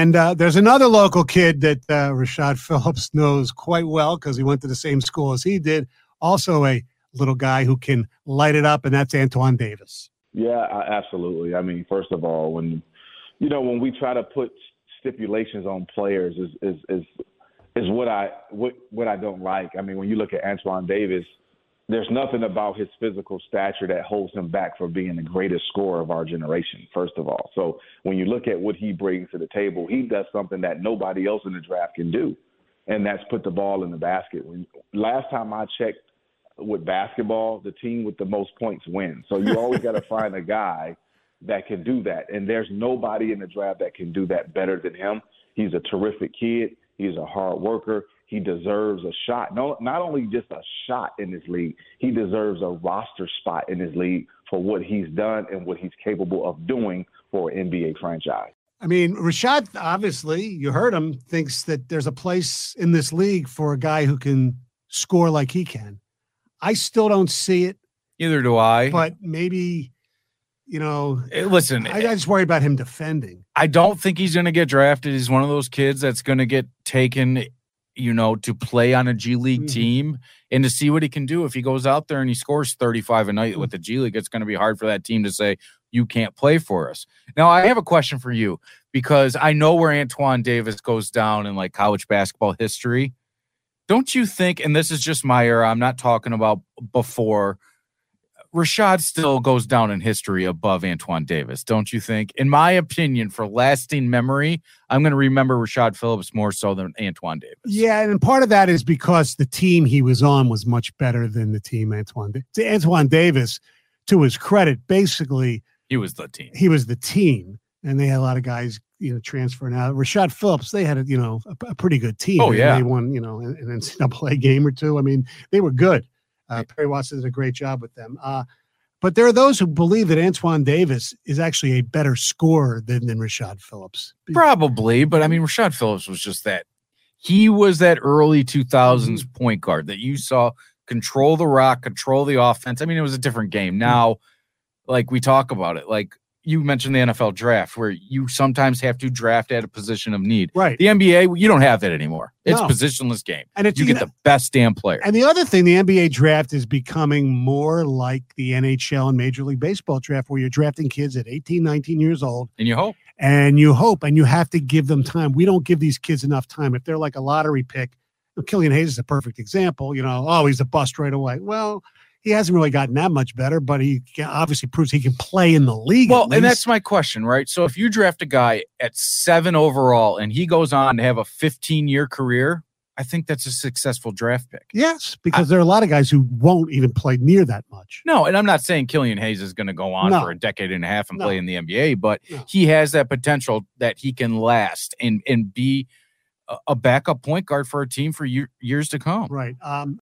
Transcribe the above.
And uh, there's another local kid that uh, Rashad Phillips knows quite well because he went to the same school as he did. Also, a little guy who can light it up, and that's Antoine Davis. Yeah, absolutely. I mean, first of all, when you know when we try to put stipulations on players is is is is what I what what I don't like. I mean, when you look at Antoine Davis, there's nothing about his physical stature that holds him back from being the greatest scorer of our generation. First of all, so when you look at what he brings to the table, he does something that nobody else in the draft can do, and that's put the ball in the basket. When last time I checked with basketball, the team with the most points wins. So you always got to find a guy that can do that. And there's nobody in the draft that can do that better than him. He's a terrific kid. He's a hard worker. He deserves a shot. No, not only just a shot in this league, he deserves a roster spot in this league for what he's done and what he's capable of doing for an NBA franchise. I mean, Rashad, obviously, you heard him, thinks that there's a place in this league for a guy who can score like he can. I still don't see it. Either do I. But maybe you know, eh, listen, I, I just worry about him defending. I don't think he's going to get drafted. He's one of those kids that's going to get taken, you know, to play on a G League mm-hmm. team and to see what he can do. If he goes out there and he scores 35 a night with the G League, it's going to be hard for that team to say, you can't play for us. Now, I have a question for you because I know where Antoine Davis goes down in like college basketball history. Don't you think, and this is just my era, I'm not talking about before Rashad still goes down in history above Antoine Davis, don't you think? In my opinion, for lasting memory, I'm going to remember Rashad Phillips more so than Antoine Davis. Yeah, and part of that is because the team he was on was much better than the team Antoine. To Antoine Davis, to his credit, basically he was the team. He was the team, and they had a lot of guys, you know, transferring out. Rashad Phillips, they had a you know a, a pretty good team. Oh yeah, they won you know an, an NCAA game or two. I mean, they were good. Uh, Perry Watson did a great job with them. Uh, but there are those who believe that Antoine Davis is actually a better scorer than, than Rashad Phillips. Probably, but I mean, Rashad Phillips was just that. He was that early 2000s mm-hmm. point guard that you saw control the rock, control the offense. I mean, it was a different game. Mm-hmm. Now, like we talk about it, like you mentioned the NFL draft where you sometimes have to draft at a position of need. Right. The NBA, you don't have that anymore. It's no. positionless game. And it's, you, get the best damn player. And the other thing, the NBA draft is becoming more like the NHL and Major League Baseball draft where you're drafting kids at 18, 19 years old. And you hope. And you hope and you have to give them time. We don't give these kids enough time. If they're like a lottery pick, Killian Hayes is a perfect example. You know, oh, he's a bust right away. Well, he hasn't really gotten that much better, but he obviously proves he can play in the league. Well, and that's my question, right? So if you draft a guy at seven overall and he goes on to have a 15 year career, I think that's a successful draft pick. Yes, because I, there are a lot of guys who won't even play near that much. No, and I'm not saying Killian Hayes is going to go on no. for a decade and a half and no. play in the NBA, but no. he has that potential that he can last and and be a backup point guard for a team for year, years to come. Right. Um,